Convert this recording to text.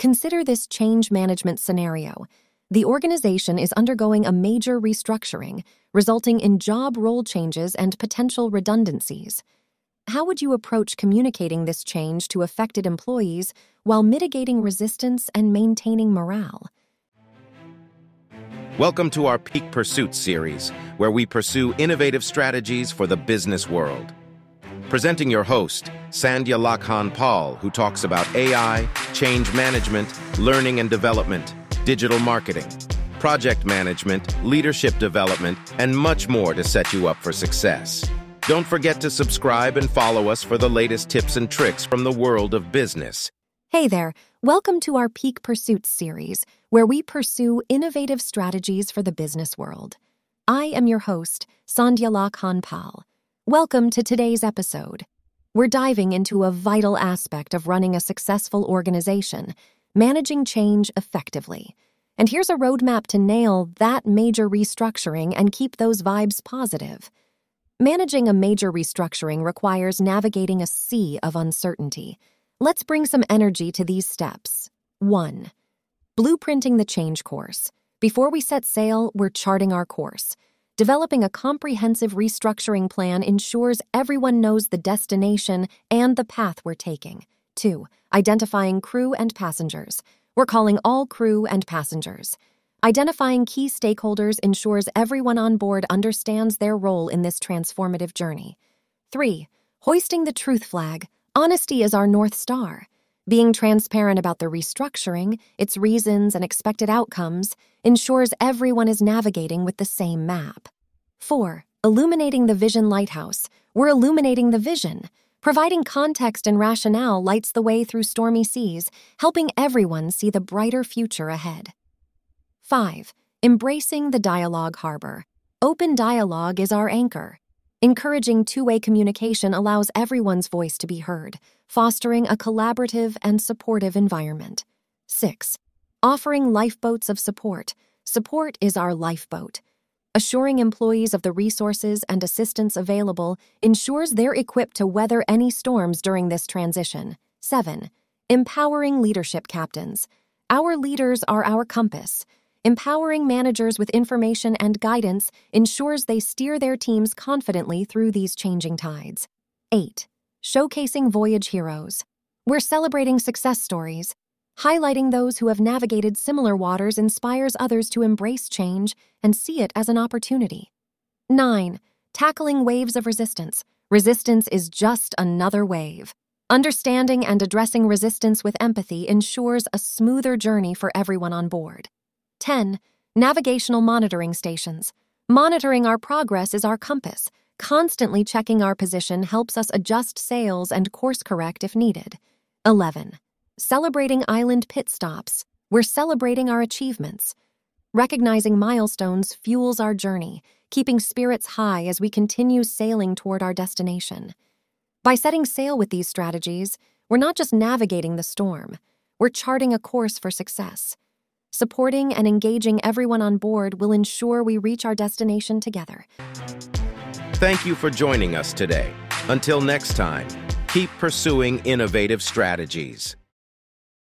Consider this change management scenario. The organization is undergoing a major restructuring, resulting in job role changes and potential redundancies. How would you approach communicating this change to affected employees while mitigating resistance and maintaining morale? Welcome to our Peak Pursuit series, where we pursue innovative strategies for the business world. Presenting your host, Sandhya Lakhan Paul, who talks about AI, change management, learning and development, digital marketing, project management, leadership development, and much more to set you up for success. Don't forget to subscribe and follow us for the latest tips and tricks from the world of business. Hey there, welcome to our Peak Pursuits series, where we pursue innovative strategies for the business world. I am your host, Sandhya Lakhan Pal. Welcome to today's episode. We're diving into a vital aspect of running a successful organization, managing change effectively. And here's a roadmap to nail that major restructuring and keep those vibes positive. Managing a major restructuring requires navigating a sea of uncertainty. Let's bring some energy to these steps. 1. Blueprinting the change course. Before we set sail, we're charting our course. Developing a comprehensive restructuring plan ensures everyone knows the destination and the path we're taking. 2. Identifying crew and passengers. We're calling all crew and passengers. Identifying key stakeholders ensures everyone on board understands their role in this transformative journey. 3. Hoisting the truth flag. Honesty is our North Star. Being transparent about the restructuring, its reasons, and expected outcomes ensures everyone is navigating with the same map. 4. Illuminating the vision lighthouse. We're illuminating the vision. Providing context and rationale lights the way through stormy seas, helping everyone see the brighter future ahead. 5. Embracing the dialogue harbor. Open dialogue is our anchor. Encouraging two way communication allows everyone's voice to be heard, fostering a collaborative and supportive environment. 6. Offering lifeboats of support. Support is our lifeboat. Assuring employees of the resources and assistance available ensures they're equipped to weather any storms during this transition. 7. Empowering leadership captains. Our leaders are our compass. Empowering managers with information and guidance ensures they steer their teams confidently through these changing tides. 8. Showcasing Voyage Heroes. We're celebrating success stories. Highlighting those who have navigated similar waters inspires others to embrace change and see it as an opportunity. 9. Tackling waves of resistance. Resistance is just another wave. Understanding and addressing resistance with empathy ensures a smoother journey for everyone on board. 10. Navigational monitoring stations. Monitoring our progress is our compass. Constantly checking our position helps us adjust sails and course correct if needed. 11. Celebrating island pit stops. We're celebrating our achievements. Recognizing milestones fuels our journey, keeping spirits high as we continue sailing toward our destination. By setting sail with these strategies, we're not just navigating the storm, we're charting a course for success. Supporting and engaging everyone on board will ensure we reach our destination together. Thank you for joining us today. Until next time, keep pursuing innovative strategies.